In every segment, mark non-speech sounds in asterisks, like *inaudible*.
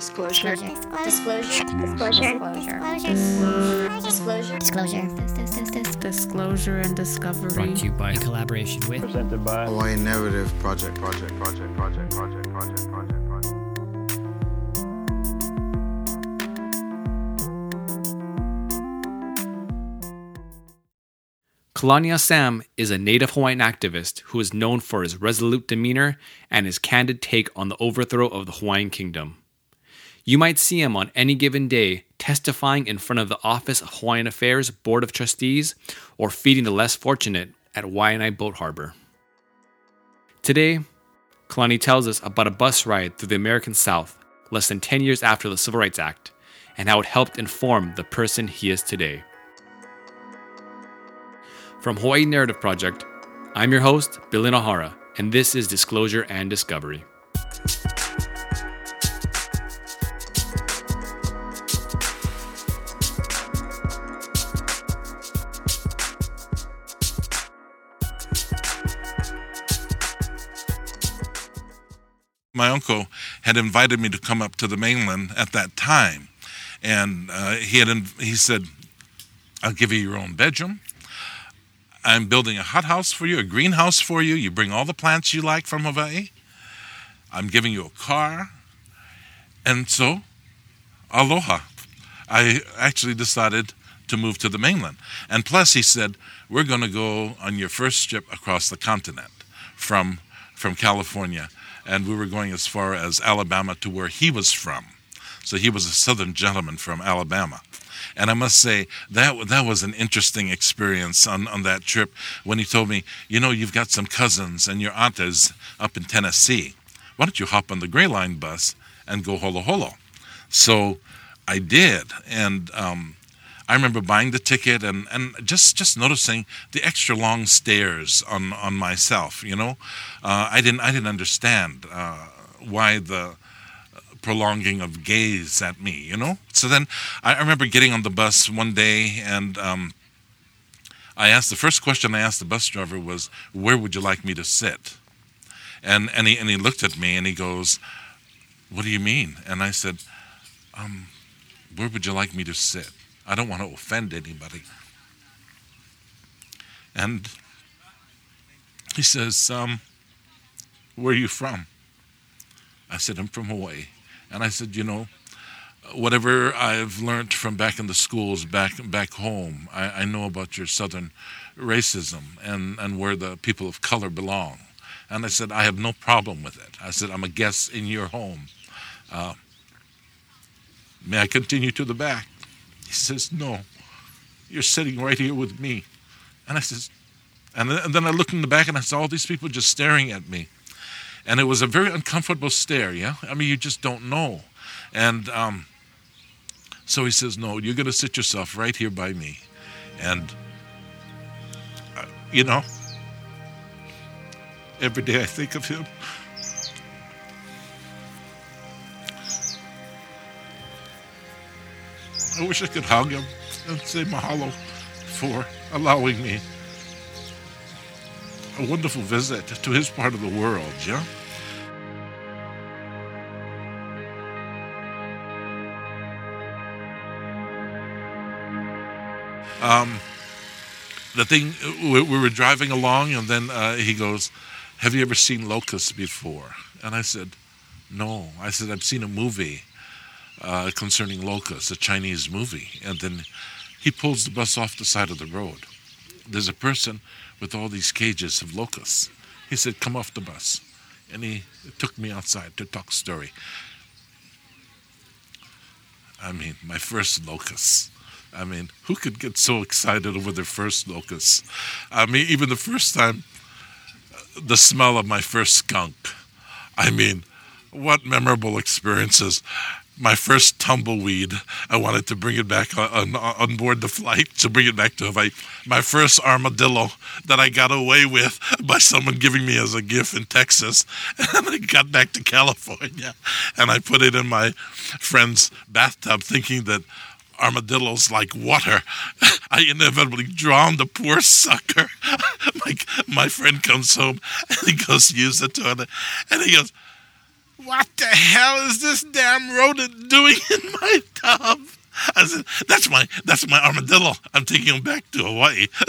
Disclosure. Disclosure. Disclosure. Disclosure. Disclosure. Disclosure and discovery. Brought to you by in collaboration with presented by Hawaii Narrative Project, Project, Project, Project, Project, Project, Project, Project. Kalani Asam is a native Hawaiian activist who is known for his resolute demeanor and his candid take on the overthrow of the Hawaiian kingdom. You might see him on any given day testifying in front of the Office of Hawaiian Affairs Board of Trustees or feeding the less fortunate at Waianae Boat Harbor. Today, Kalani tells us about a bus ride through the American South less than 10 years after the Civil Rights Act and how it helped inform the person he is today. From Hawaii Narrative Project, I'm your host, Billy Nahara, and this is Disclosure and Discovery. My uncle had invited me to come up to the mainland at that time, and uh, he had he said, "I'll give you your own bedroom. I'm building a hothouse for you, a greenhouse for you. You bring all the plants you like from Hawaii. I'm giving you a car." And so, aloha. I actually decided to move to the mainland. And plus, he said, "We're going to go on your first trip across the continent from from California." And we were going as far as Alabama to where he was from. So he was a Southern gentleman from Alabama. And I must say that that was an interesting experience on, on that trip when he told me, you know, you've got some cousins and your aunt is up in Tennessee. Why don't you hop on the Gray Line bus and go holo holo? So I did, and um, I remember buying the ticket and, and just, just noticing the extra long stares on, on myself. You know, uh, I didn't I didn't understand uh, why the prolonging of gaze at me. You know. So then I remember getting on the bus one day and. Um, I asked the first question I asked the bus driver was, "Where would you like me to sit?" And and he and he looked at me and he goes, "What do you mean?" And I said, um, "Where would you like me to sit?" I don't want to offend anybody. And he says, um, Where are you from? I said, I'm from Hawaii. And I said, You know, whatever I've learned from back in the schools back back home, I, I know about your southern racism and, and where the people of color belong. And I said, I have no problem with it. I said, I'm a guest in your home. Uh, may I continue to the back? He says, No, you're sitting right here with me. And I says, and then, I looked in the back and I saw all these people just staring at me. And it was a very uncomfortable stare, yeah? I mean, you just don't know. And um, so he says, No, you're going to sit yourself right here by me. And, uh, you know, every day I think of him. I wish I could hug him and say mahalo for allowing me a wonderful visit to his part of the world, yeah? Um, the thing, we, we were driving along, and then uh, he goes, Have you ever seen locusts before? And I said, No. I said, I've seen a movie uh, concerning locusts, a Chinese movie. And then he pulls the bus off the side of the road. There's a person with all these cages of locusts. He said, Come off the bus. And he took me outside to talk story. I mean, my first locust. I mean, who could get so excited over their first locust? I mean, even the first time, the smell of my first skunk. I mean, what memorable experiences my first tumbleweed. I wanted to bring it back on, on, board the flight to bring it back to Hawaii. My first armadillo that I got away with by someone giving me as a gift in Texas. *laughs* And I got back to California and I put it in my friend's bathtub thinking that armadillos like water. *laughs* I inevitably drowned the poor sucker. *laughs* my, my friend comes home and he goes use the toilet and he goes, what the hell is this damn wrote it doing in my tub. I said, "That's my that's my armadillo. I'm taking him back to Hawaii." *laughs*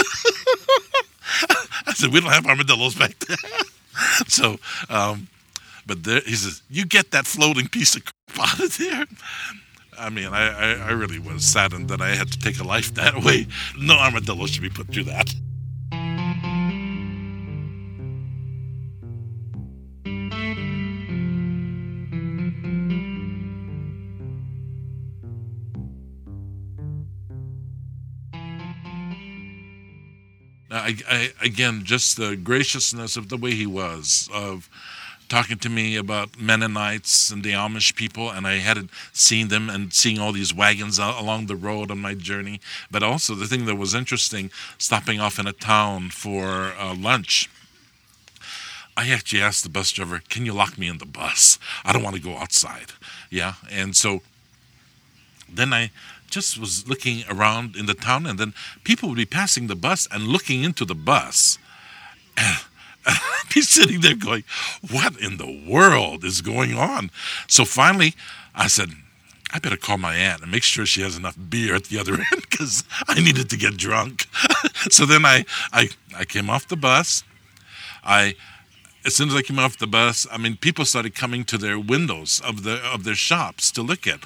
I said, "We don't have armadillos back there." *laughs* so, um, but there, he says, "You get that floating piece of crap *laughs* out of there." I mean, I, I, I really was saddened that I had to take a life that way. No armadillo should be put through that. I, I, again, just the graciousness of the way he was, of talking to me about Mennonites and the Amish people, and I hadn't seen them and seeing all these wagons along the road on my journey. But also, the thing that was interesting, stopping off in a town for uh, lunch. I actually asked the bus driver, "Can you lock me in the bus? I don't want to go outside." Yeah, and so then I just was looking around in the town, and then people would be passing the bus and looking into the bus. And *laughs* I'd be sitting there going, What in the world is going on? So finally, I said, I better call my aunt and make sure she has enough beer at the other *laughs* end because I needed to get drunk. *laughs* so then I, I, I came off the bus. I as soon as I came off the bus, I mean, people started coming to their windows of the of their shops to look at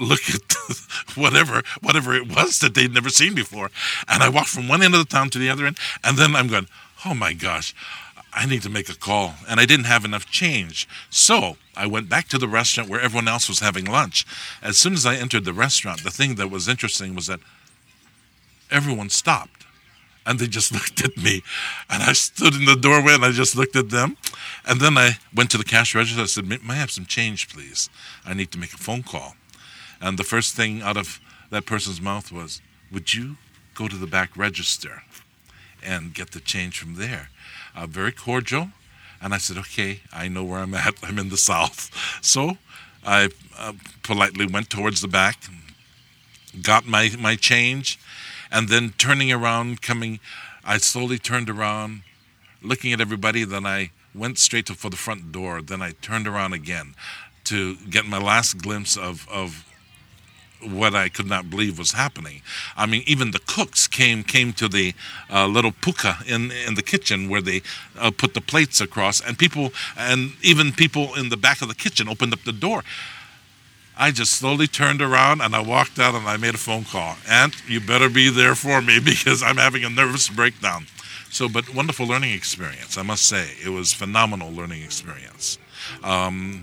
look at *laughs* whatever whatever it was that they'd never seen before. And I walked from one end of the town to the other end, and then I'm going, oh my gosh, I need to make a call. And I didn't have enough change. So I went back to the restaurant where everyone else was having lunch. As soon as I entered the restaurant, the thing that was interesting was that everyone stopped. And they just *laughs* looked at me. And I stood in the doorway and I just looked at them. And then I went to the cash register. I said, May I have some change, please? I need to make a phone call. And the first thing out of that person's mouth was, Would you go to the back register and get the change from there? Uh, very cordial. And I said, Okay, I know where I'm at. I'm in the South. So I uh, politely went towards the back, got my, my change, and then turning around, coming, I slowly turned around, looking at everybody. Then I went straight to, for the front door. Then I turned around again to get my last glimpse of, of what I could not believe was happening. I mean, even the cooks came came to the uh, little puka in in the kitchen where they uh, put the plates across, and people and even people in the back of the kitchen opened up the door. I just slowly turned around and I walked out and I made a phone call. Aunt, you better be there for me *laughs* because I'm having a nervous breakdown. So, but wonderful learning experience, I must say. It was phenomenal learning experience. Um,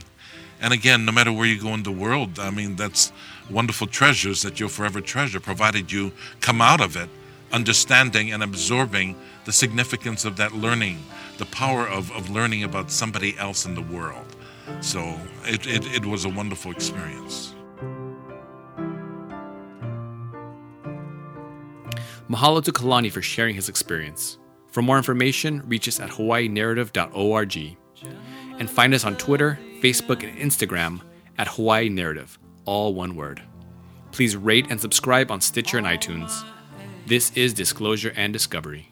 and again, no matter where you go in the world, I mean, that's wonderful treasures that you'll forever treasure, provided you come out of it understanding and absorbing the significance of that learning, the power of, of learning about somebody else in the world. So it, it, it was a wonderful experience. Mahalo to Kalani for sharing his experience. For more information, reach us at hawaiinarrative.org and find us on Twitter, Facebook, and Instagram at Hawaii Narrative all one word. Please rate and subscribe on Stitcher and iTunes. This is Disclosure and Discovery.